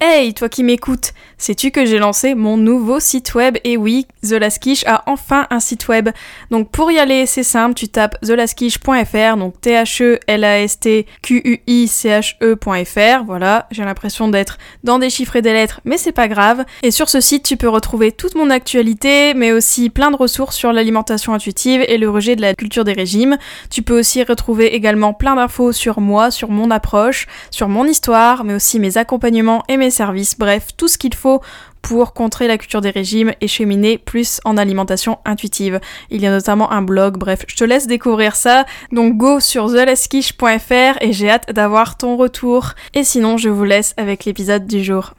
Hey, toi qui m'écoutes, sais-tu que j'ai lancé mon nouveau site web? Et oui, The Last Quiche a enfin un site web. Donc pour y aller, c'est simple, tu tapes thelaskiche.fr, donc t h e l a s t q u i c h e.fr. Voilà, j'ai l'impression d'être dans des chiffres et des lettres, mais c'est pas grave. Et sur ce site, tu peux retrouver toute mon actualité, mais aussi plein de ressources sur l'alimentation intuitive et le rejet de la culture des régimes. Tu peux aussi retrouver également plein d'infos sur moi, sur mon approche, sur mon histoire, mais aussi mes accompagnements et mes services, bref, tout ce qu'il faut pour contrer la culture des régimes et cheminer plus en alimentation intuitive. Il y a notamment un blog, bref, je te laisse découvrir ça. Donc go sur theleskish.fr et j'ai hâte d'avoir ton retour. Et sinon, je vous laisse avec l'épisode du jour.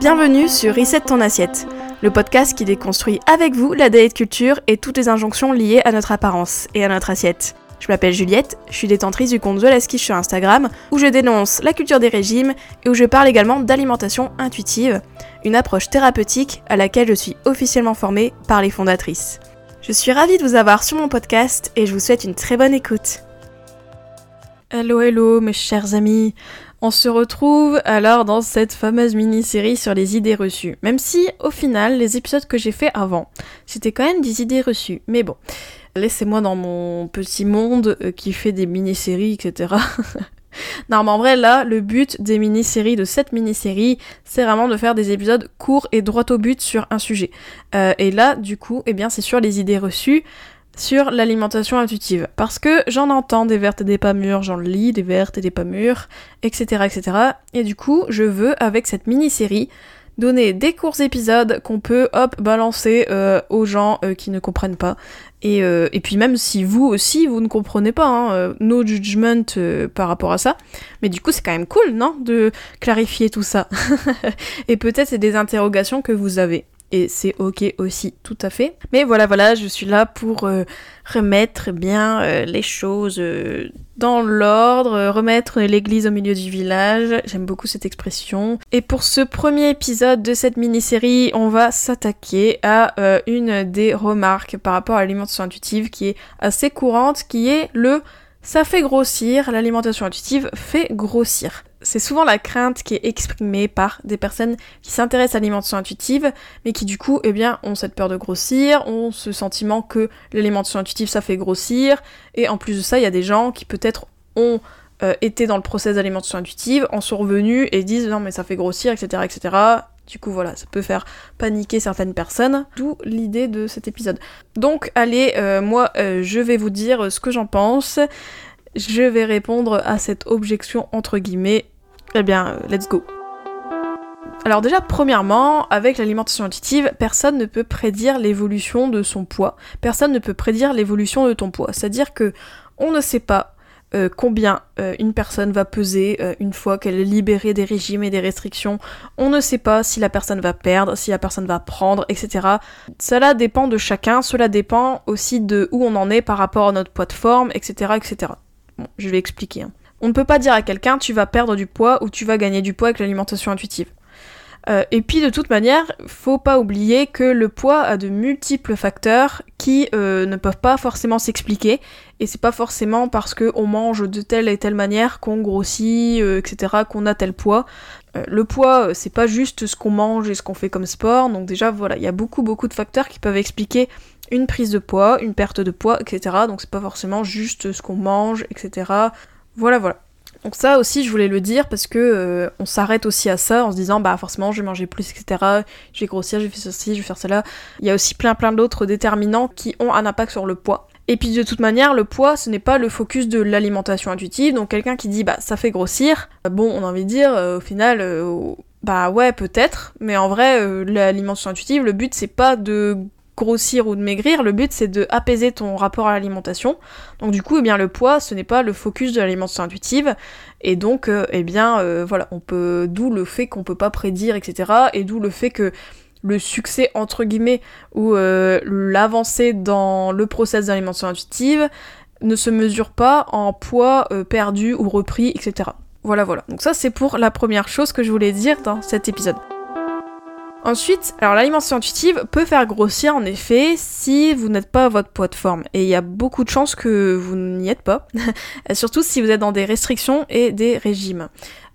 Bienvenue sur Reset ton assiette le podcast qui déconstruit avec vous la diet culture et toutes les injonctions liées à notre apparence et à notre assiette. Je m'appelle Juliette, je suis détentrice du compte The sur Instagram, où je dénonce la culture des régimes et où je parle également d'alimentation intuitive, une approche thérapeutique à laquelle je suis officiellement formée par les fondatrices. Je suis ravie de vous avoir sur mon podcast et je vous souhaite une très bonne écoute. Hello hello mes chers amis, on se retrouve alors dans cette fameuse mini-série sur les idées reçues. Même si, au final, les épisodes que j'ai fait avant, c'était quand même des idées reçues. Mais bon, laissez-moi dans mon petit monde euh, qui fait des mini-séries, etc. non, mais en vrai, là, le but des mini-séries, de cette mini-série, c'est vraiment de faire des épisodes courts et droit au but sur un sujet. Euh, et là, du coup, eh bien, c'est sur les idées reçues sur l'alimentation intuitive. Parce que j'en entends des vertes et des pas mûres, j'en lis des vertes et des pas mûres, etc., etc. Et du coup, je veux, avec cette mini-série, donner des courts épisodes qu'on peut, hop, balancer euh, aux gens euh, qui ne comprennent pas. Et, euh, et, puis même si vous aussi, vous ne comprenez pas, hein, no judgment par rapport à ça. Mais du coup, c'est quand même cool, non De clarifier tout ça. et peut-être c'est des interrogations que vous avez et c'est ok aussi, tout à fait. Mais voilà, voilà, je suis là pour euh, remettre bien euh, les choses euh, dans l'ordre, remettre l'église au milieu du village. J'aime beaucoup cette expression. Et pour ce premier épisode de cette mini-série, on va s'attaquer à une des remarques par rapport à l'alimentation intuitive qui est assez courante, qui est le ça fait grossir, l'alimentation intuitive fait grossir c'est souvent la crainte qui est exprimée par des personnes qui s'intéressent à l'alimentation intuitive, mais qui du coup, eh bien, ont cette peur de grossir, ont ce sentiment que l'alimentation intuitive, ça fait grossir, et en plus de ça, il y a des gens qui peut-être ont euh, été dans le process d'alimentation intuitive, en sont revenus et disent non mais ça fait grossir, etc., etc. Du coup, voilà, ça peut faire paniquer certaines personnes, d'où l'idée de cet épisode. Donc, allez, euh, moi, euh, je vais vous dire ce que j'en pense. Je vais répondre à cette objection entre guillemets eh bien, euh, let's go. Alors déjà, premièrement, avec l'alimentation intuitive, personne ne peut prédire l'évolution de son poids. Personne ne peut prédire l'évolution de ton poids. C'est-à-dire que on ne sait pas euh, combien euh, une personne va peser une fois qu'elle est libérée des régimes et des restrictions. On ne sait pas si la personne va perdre, si la personne va prendre, etc. Cela dépend de chacun. Cela dépend aussi de où on en est par rapport à notre poids de forme, etc., etc. Je vais expliquer. Hein. On ne peut pas dire à quelqu'un tu vas perdre du poids ou tu vas gagner du poids avec l'alimentation intuitive. Euh, et puis de toute manière, faut pas oublier que le poids a de multiples facteurs qui euh, ne peuvent pas forcément s'expliquer. Et c'est pas forcément parce qu'on mange de telle et telle manière qu'on grossit, euh, etc., qu'on a tel poids. le poids, c'est pas juste ce qu'on mange et ce qu'on fait comme sport. Donc déjà, voilà, il y a beaucoup beaucoup de facteurs qui peuvent expliquer une prise de poids, une perte de poids, etc. Donc c'est pas forcément juste ce qu'on mange, etc. Voilà, voilà. Donc ça aussi, je voulais le dire parce que euh, on s'arrête aussi à ça en se disant bah forcément je vais manger plus, etc. Je vais grossir, je vais faire ceci, je vais faire cela. Il y a aussi plein plein d'autres déterminants qui ont un impact sur le poids. Et puis de toute manière, le poids, ce n'est pas le focus de l'alimentation intuitive. Donc quelqu'un qui dit bah ça fait grossir, bon, on a envie de dire euh, au final, euh, bah ouais peut-être, mais en vrai, l'alimentation intuitive, le but c'est pas de grossir ou de maigrir, le but c'est de apaiser ton rapport à l'alimentation. Donc du coup, eh bien le poids, ce n'est pas le focus de l'alimentation intuitive, et donc euh, eh bien euh, voilà, on peut, d'où le fait qu'on peut pas prédire, etc. Et d'où le fait que le succès entre guillemets ou euh, l'avancée dans le process d'alimentation intuitive ne se mesure pas en poids perdu ou repris, etc. Voilà, voilà. Donc ça c'est pour la première chose que je voulais dire dans cet épisode. Ensuite, alors l'alimentation intuitive peut faire grossir en effet si vous n'êtes pas à votre poids de forme. Et il y a beaucoup de chances que vous n'y êtes pas, surtout si vous êtes dans des restrictions et des régimes.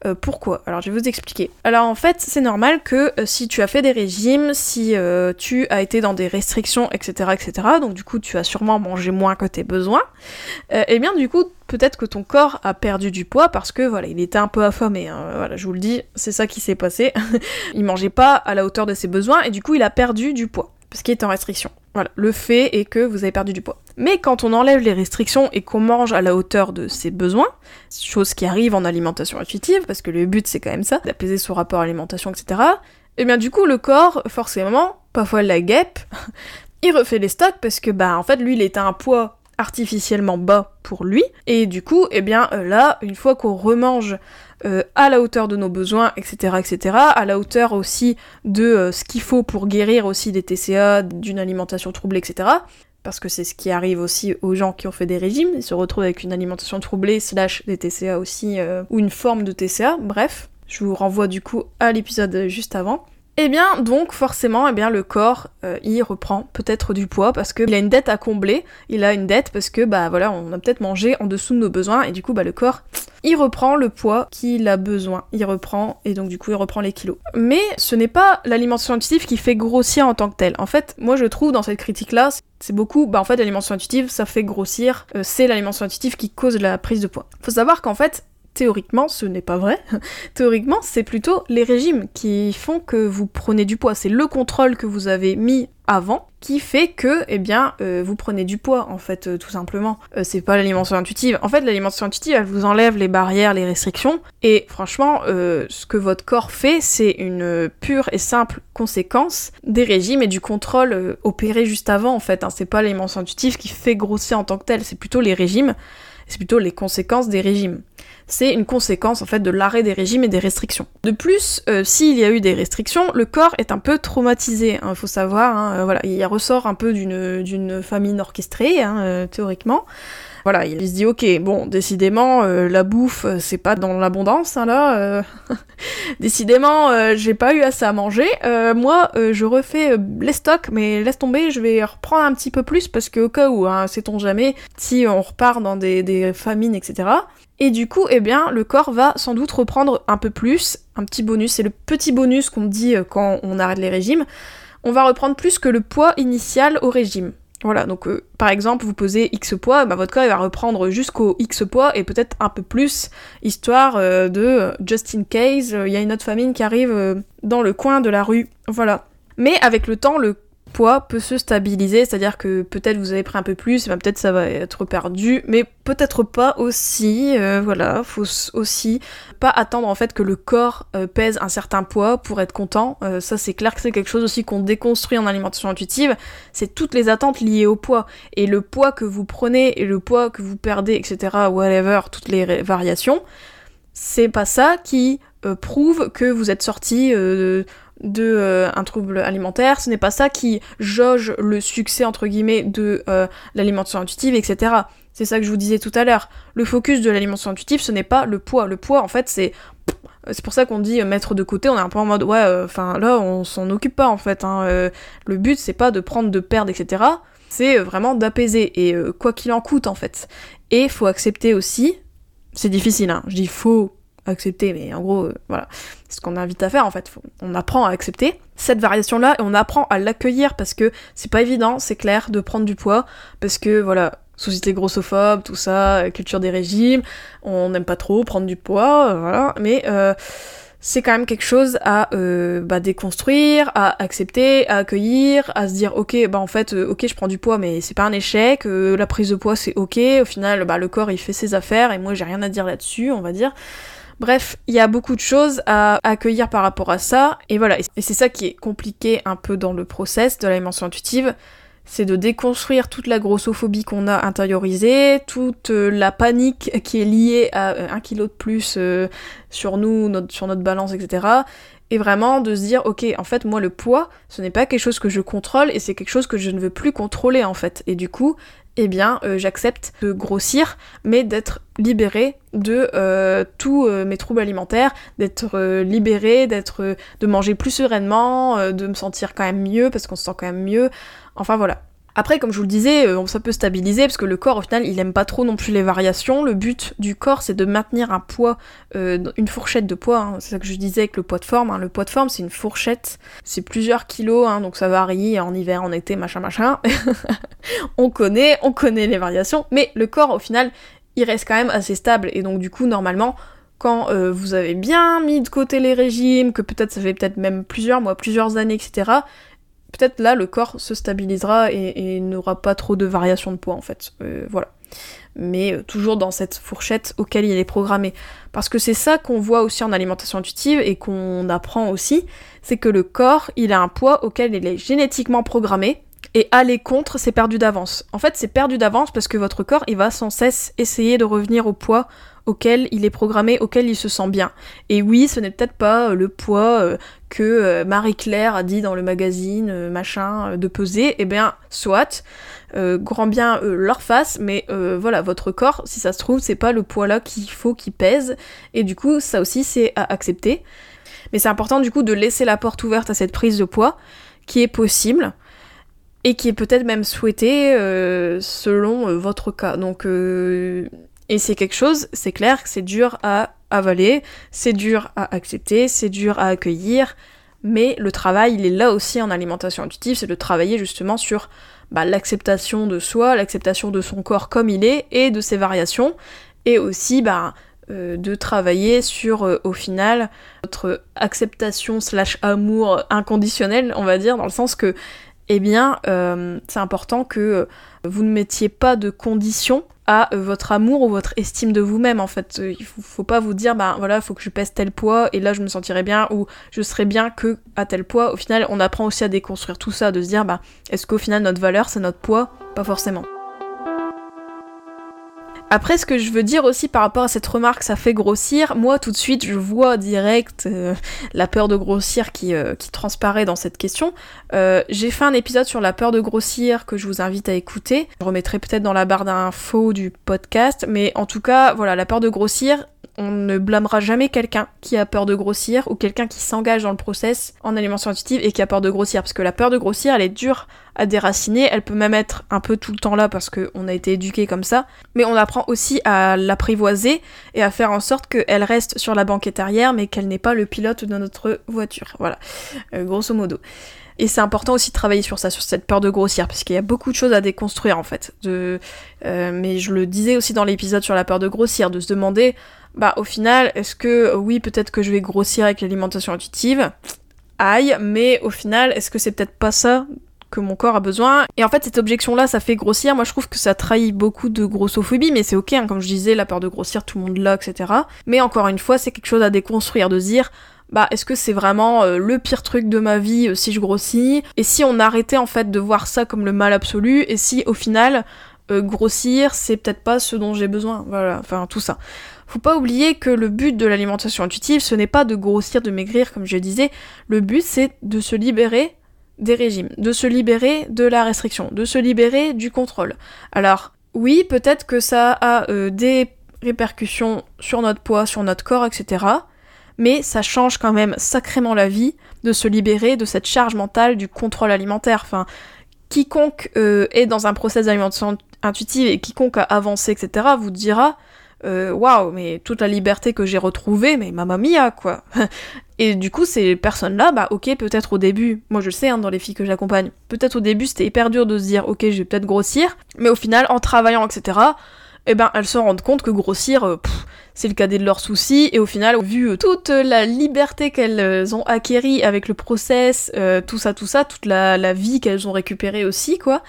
Euh, pourquoi? Alors je vais vous expliquer. Alors en fait, c'est normal que euh, si tu as fait des régimes, si euh, tu as été dans des restrictions, etc., etc., donc du coup tu as sûrement mangé moins que tes besoins, et eh bien du coup peut-être que ton corps a perdu du poids parce que voilà, il était un peu affamé. Hein. Voilà, je vous le dis, c'est ça qui s'est passé. il mangeait pas à la hauteur de ses besoins et du coup il a perdu du poids parce qu'il est en restriction. Voilà, le fait est que vous avez perdu du poids. Mais quand on enlève les restrictions et qu'on mange à la hauteur de ses besoins, chose qui arrive en alimentation intuitive, parce que le but c'est quand même ça, d'apaiser son rapport à l'alimentation, etc. Et eh bien du coup le corps, forcément, parfois la guêpe, il refait les stocks parce que bah en fait lui il était un poids artificiellement bas pour lui, et du coup, eh bien euh, là, une fois qu'on remange euh, à la hauteur de nos besoins, etc., etc., à la hauteur aussi de euh, ce qu'il faut pour guérir aussi des TCA, d'une alimentation troublée, etc., parce que c'est ce qui arrive aussi aux gens qui ont fait des régimes, ils se retrouvent avec une alimentation troublée, slash des TCA aussi, ou une forme de TCA, bref. Je vous renvoie du coup à l'épisode juste avant. Eh bien, donc forcément, eh bien, le corps, euh, il reprend peut-être du poids parce qu'il a une dette à combler. Il a une dette parce que, bah voilà, on a peut-être mangé en dessous de nos besoins et du coup, bah le corps, il reprend le poids qu'il a besoin. Il reprend et donc du coup, il reprend les kilos. Mais ce n'est pas l'alimentation intuitive qui fait grossir en tant que telle. En fait, moi je trouve dans cette critique-là, c'est beaucoup, bah en fait, l'alimentation intuitive, ça fait grossir. Euh, c'est l'alimentation intuitive qui cause la prise de poids. Faut savoir qu'en fait, théoriquement, ce n'est pas vrai. théoriquement, c'est plutôt les régimes qui font que vous prenez du poids. C'est le contrôle que vous avez mis avant qui fait que, eh bien, euh, vous prenez du poids, en fait, euh, tout simplement. Euh, c'est pas l'alimentation intuitive. En fait, l'alimentation intuitive, elle vous enlève les barrières, les restrictions, et franchement, ce que votre corps fait, c'est une pure et simple conséquence des régimes et du contrôle opéré juste avant, en fait. Hein. C'est pas l'alimentation intuitive qui fait grossir en tant que tel, c'est plutôt les régimes c'est plutôt les conséquences des régimes. C'est une conséquence en fait de l'arrêt des régimes et des restrictions. De plus, euh, s'il y a eu des restrictions, le corps est un peu traumatisé. Il hein, faut savoir, hein, euh, voilà, il ressort un peu d'une famine orchestrée, hein, euh, théoriquement. Voilà, il se dit ok, bon, décidément, la bouffe, c'est pas dans l'abondance, là. Décidément, j'ai pas eu assez à manger. moi, je refais les stocks, mais laisse tomber, je vais reprendre un petit peu plus parce que au cas où, sait-on jamais, si on repart dans des, des famines, etc. Et du coup, eh bien, le corps va sans doute reprendre un peu plus, un petit bonus. C'est le petit bonus qu'on dit quand on arrête les régimes. On va reprendre plus que le poids initial au régime. Voilà, donc euh, par exemple, vous pesez X poids, bah, votre corps il va reprendre jusqu'au X poids et peut-être un peu plus, histoire euh, de euh, just in case, il y a une autre famine qui arrive dans le coin de la rue. Voilà. Mais avec le temps, le poids peut se stabiliser, c'est-à-dire que peut-être vous avez pris un peu plus, ben peut-être ça va être perdu, mais peut-être pas aussi, euh, voilà, faut aussi pas attendre en fait que le corps euh, pèse un certain poids pour être content, euh, ça c'est clair que c'est quelque chose aussi qu'on déconstruit en alimentation intuitive, c'est toutes les attentes liées au poids, et le poids que vous prenez et le poids que vous perdez, etc., whatever, toutes les variations, c'est pas ça qui prouve que vous êtes sorti de euh, un trouble alimentaire, ce n'est pas ça qui jauge le succès entre guillemets de euh, l'alimentation intuitive, etc. C'est ça que je vous disais tout à l'heure. Le focus de l'alimentation intuitive, ce n'est pas le poids. Le poids, en fait, c'est c'est pour ça qu'on dit mettre de côté. On est un peu en mode ouais, euh, enfin là, on s'en occupe pas en fait. Hein. le but, c'est pas de prendre, de perdre, etc. C'est vraiment d'apaiser et quoi qu'il en coûte en fait. Et faut accepter aussi. C'est difficile, hein. Je dis faut accepter, mais en gros, euh, voilà, c'est ce qu'on invite à faire en fait. on apprend à accepter cette variation-là et on apprend à l'accueillir parce que c'est pas évident, c'est clair, de prendre du poids parce que voilà, société grossophobe, tout ça, culture des régimes, on n'aime pas trop prendre du poids, euh, voilà, mais euh, c'est quand même quelque chose à bah, déconstruire, à accepter, à accueillir, à se dire ok bah en fait ok je prends du poids mais c'est pas un échec, la prise de poids c'est ok, au final bah le corps il fait ses affaires et moi j'ai rien à dire là-dessus on va dire. Bref, il y a beaucoup de choses à accueillir par rapport à ça, et voilà, et c'est ça qui est compliqué un peu dans le process de l'alimentation intuitive, c'est de déconstruire toute la grossophobie qu'on a intériorisée, toute euh, la panique qui est liée à euh, un kilo de plus euh, sur nous, sur notre balance, etc. Et vraiment de se dire, ok, en fait, moi, le poids, ce n'est pas quelque chose que je contrôle et c'est quelque chose que je ne veux plus contrôler, en fait. Et du coup, eh bien, euh, j'accepte de grossir, mais d'être libérée de euh, tous euh, mes troubles alimentaires, d'être libérée, d'être, de manger plus sereinement, de me sentir quand même mieux, parce qu'on se sent quand même mieux. Enfin voilà. Après, comme je vous le disais, euh, ça peut stabiliser parce que le corps, au final, il aime pas trop non plus les variations. Le but du corps, c'est de maintenir un poids, euh, une fourchette de poids. Hein. C'est ça que je disais avec le poids de forme. Hein. Le poids de forme, c'est une fourchette. C'est plusieurs kilos, hein, donc ça varie en hiver, en été, machin, machin. on connaît, on connaît les variations. Mais le corps, au final, il reste quand même assez stable. Et donc, du coup, normalement, quand euh, vous avez bien mis de côté les régimes, que peut-être ça fait peut-être même plusieurs mois, plusieurs années, etc., peut-être là le corps se stabilisera et, n'aura pas trop de variations de poids en fait. Euh, voilà. Mais euh, toujours dans cette fourchette auquel il est programmé. Parce que c'est ça qu'on voit aussi en alimentation intuitive et qu'on apprend aussi, c'est que le corps, il a un poids auquel il est génétiquement programmé. Et aller contre, c'est perdu d'avance. En fait, c'est perdu d'avance parce que votre corps, il va sans cesse essayer de revenir au poids auquel il est programmé, auquel il se sent bien. Et oui, ce n'est peut-être pas euh, le poids euh, que euh, Marie-Claire a dit dans le magazine, machin, de peser, eh bien, soit, grand bien leur face, mais voilà, votre corps, si ça se trouve, c'est pas le poids là qu'il faut qu'il pèse, et du coup, ça aussi, c'est à accepter. Mais c'est important, du coup, de laisser la porte ouverte à cette prise de poids, qui est possible, et qui est peut-être même souhaitée selon votre cas. Donc, et c'est quelque chose, c'est clair que c'est dur à avaler, c'est dur à accepter, c'est dur à accueillir, mais le travail, il est là aussi en alimentation intuitive, c'est de travailler justement sur bah, l'acceptation de soi, l'acceptation de son corps comme il est, et de ses variations, et aussi bah, euh, de travailler sur, euh, au final, notre acceptation slash amour inconditionnel, on va dire, dans le sens que, eh bien, euh, c'est important que vous ne mettiez pas de conditions à euh, votre amour ou votre estime de vous-même en fait. Euh, il faut, faut pas vous dire bah voilà, faut que je pèse tel poids et là je me sentirai bien ou je serai bien que à tel poids. Au final, on apprend aussi à déconstruire tout ça, de se dire bah est-ce qu'au final notre valeur c'est notre poids? Pas forcément. Après, ce que je veux dire aussi par rapport à cette remarque, ça fait grossir. Moi, tout de suite, je vois direct euh, la peur de grossir qui, euh, qui transparaît dans cette question. Euh, j'ai fait un épisode sur la peur de grossir que je vous invite à écouter. Je remettrai peut-être dans la barre d'infos du podcast, mais en tout cas, voilà, la peur de grossir, on ne blâmera jamais quelqu'un qui a peur de grossir ou quelqu'un qui s'engage dans le process en alimentation intuitive et qui a peur de grossir. Parce que la peur de grossir, elle est dure à déraciner, elle peut même être un peu tout le temps là parce qu'on a été éduqué comme ça. Mais on apprend aussi à l'apprivoiser et à faire en sorte qu'elle reste sur la banquette arrière mais qu'elle n'est pas le pilote de notre voiture. Voilà, euh, grosso modo. Et c'est important aussi de travailler sur ça, sur cette peur de grossir, parce qu'il y a beaucoup de choses à déconstruire en fait. Euh, mais je le disais aussi dans l'épisode sur la peur de grossir, de se demander bah au final, est-ce que oui, peut-être que je vais grossir avec l'alimentation intuitive? Aïe, mais au final, est-ce que c'est peut-être pas ça que mon corps a besoin? Et en fait, cette objection-là, ça fait grossir. Moi, je trouve que ça trahit beaucoup de grossophobie, mais c'est ok, hein, comme je disais, la peur de grossir, tout le monde l'a, etc. Mais encore une fois, c'est quelque chose à déconstruire, de dire, bah, est-ce que c'est vraiment euh, le pire truc de ma vie euh, si je grossis? Et si on arrêtait en fait de voir ça comme le mal absolu, et si au final, euh, grossir, c'est peut-être pas ce dont j'ai besoin? Voilà, enfin, tout ça. Faut pas oublier que le but de l'alimentation intuitive, ce n'est pas de grossir, de maigrir, comme je disais. Le but, c'est de se libérer des régimes, de se libérer de la restriction, de se libérer du contrôle. Alors, oui, peut-être que ça a euh, des répercussions sur notre poids, sur notre corps, etc. Mais ça change quand même sacrément la vie de se libérer de cette charge mentale du contrôle alimentaire. Enfin, quiconque euh, est dans un process d'alimentation intuitive et quiconque a avancé, etc., vous dira euh, waouh, mais toute la liberté que j'ai retrouvée, mais mamma mia, quoi. Et du coup, ces personnes-là, bah ok, peut-être au début, moi je sais, hein, dans les filles que j'accompagne, peut-être au début c'était hyper dur de se dire, ok, je vais peut-être grossir, mais au final, en travaillant, etc., eh ben, elles se rendent compte que grossir, euh, c'est le cadet de leurs soucis, et au final, vu euh, toute la liberté qu'elles ont acquérie avec le process, tout ça, tout ça, toute la, la vie qu'elles ont récupérée aussi, quoi,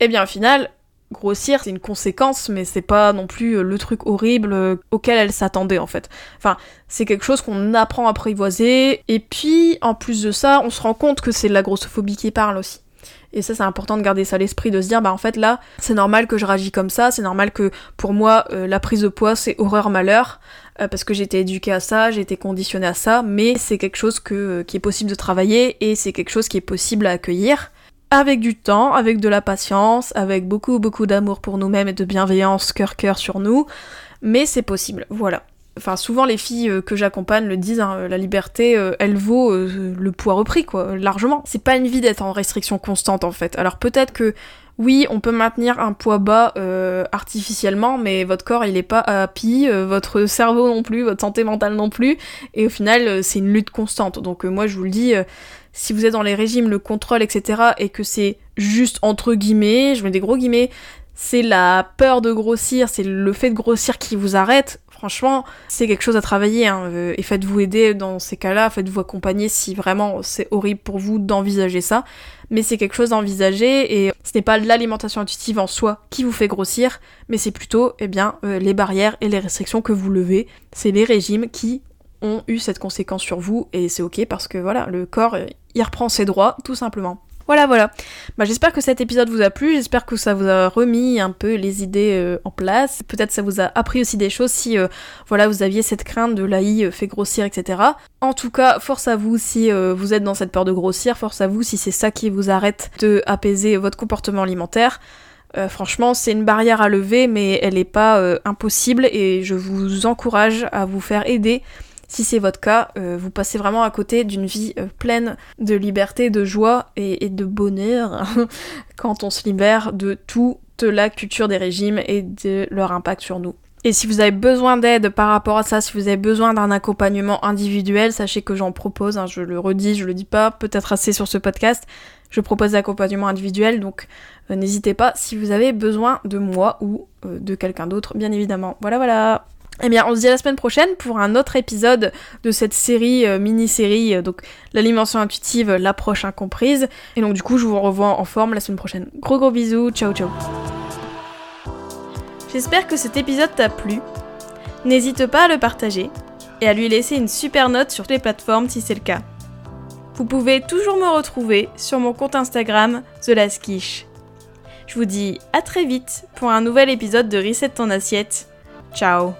eh bien, au final, grossir, c'est une conséquence, mais c'est pas non plus euh, le truc horrible euh, auquel elle s'attendait en fait. Enfin, c'est quelque chose qu'on apprend à apprivoiser, et puis en plus de ça, on se rend compte que c'est de la grossophobie qui parle aussi. Et ça, c'est important de garder ça à l'esprit, de se dire, bah en fait là, c'est normal que je réagis comme ça, c'est normal que pour moi, euh, la prise de poids, c'est horreur-malheur, euh, parce que j'ai été éduquée à ça, j'ai été conditionnée à ça, mais c'est quelque chose que, qui est possible de travailler et c'est quelque chose qui est possible à accueillir. Avec du temps, avec de la patience, avec beaucoup beaucoup d'amour pour nous-mêmes et de bienveillance cœur-cœur sur nous, mais c'est possible, voilà. Enfin, souvent les filles euh, que j'accompagne le disent, hein, la liberté, euh, elle vaut euh, le poids repris, quoi, largement. C'est pas une vie d'être en restriction constante, en fait. Alors peut-être que, oui, on peut maintenir un poids bas artificiellement, mais votre corps, il est pas happy, votre cerveau non plus, votre santé mentale non plus, et au final, c'est une lutte constante. Donc moi, je vous le dis, si vous êtes dans les régimes, le contrôle, etc., et que c'est juste entre guillemets, je mets des gros guillemets, c'est la peur de grossir, c'est le fait de grossir qui vous arrête, Franchement, c'est quelque chose à travailler hein, euh, et faites-vous aider dans ces cas-là, faites-vous accompagner si vraiment c'est horrible pour vous d'envisager ça. Mais c'est quelque chose d'envisager et ce n'est pas l'alimentation intuitive en soi qui vous fait grossir, mais c'est plutôt eh bien euh, les barrières et les restrictions que vous levez. C'est les régimes qui ont eu cette conséquence sur vous et c'est ok parce que voilà, le corps il reprend ses droits tout simplement. Voilà, voilà. Bah, j'espère que cet épisode vous a plu, j'espère que ça vous a remis un peu les idées euh, en place. Peut-être ça vous a appris aussi des choses si euh, voilà, vous aviez cette crainte de l'AI euh, fait grossir, etc. En tout cas, force à vous si vous êtes dans cette peur de grossir, force à vous si c'est ça qui vous arrête de apaiser votre comportement alimentaire. franchement, c'est une barrière à lever, mais elle n'est pas impossible et je vous encourage à vous faire aider si c'est votre cas, euh, vous passez vraiment à côté d'une vie euh, pleine de liberté, de joie et, de bonheur quand on se libère de toute la culture des régimes et de leur impact sur nous. Et si vous avez besoin d'aide par rapport à ça, si vous avez besoin d'un accompagnement individuel, sachez que j'en propose, hein, je le redis, je le dis pas, peut-être assez sur ce podcast, je propose l'accompagnement individuel, donc euh, n'hésitez pas si vous avez besoin de moi ou de quelqu'un d'autre, bien évidemment. Voilà, voilà. Eh bien, on se dit à la semaine prochaine pour un autre épisode de cette série, euh, mini-série, euh, donc l'alimentation intuitive, l'approche incomprise. Et donc, du coup, je vous revois en forme la semaine prochaine. Gros gros bisous, ciao ciao. J'espère que cet épisode t'a plu. N'hésite pas à le partager et à lui laisser une super note sur les plateformes si c'est le cas. Vous pouvez toujours me retrouver sur mon compte Instagram, The Je vous dis à très vite pour un nouvel épisode de Reset ton assiette. Ciao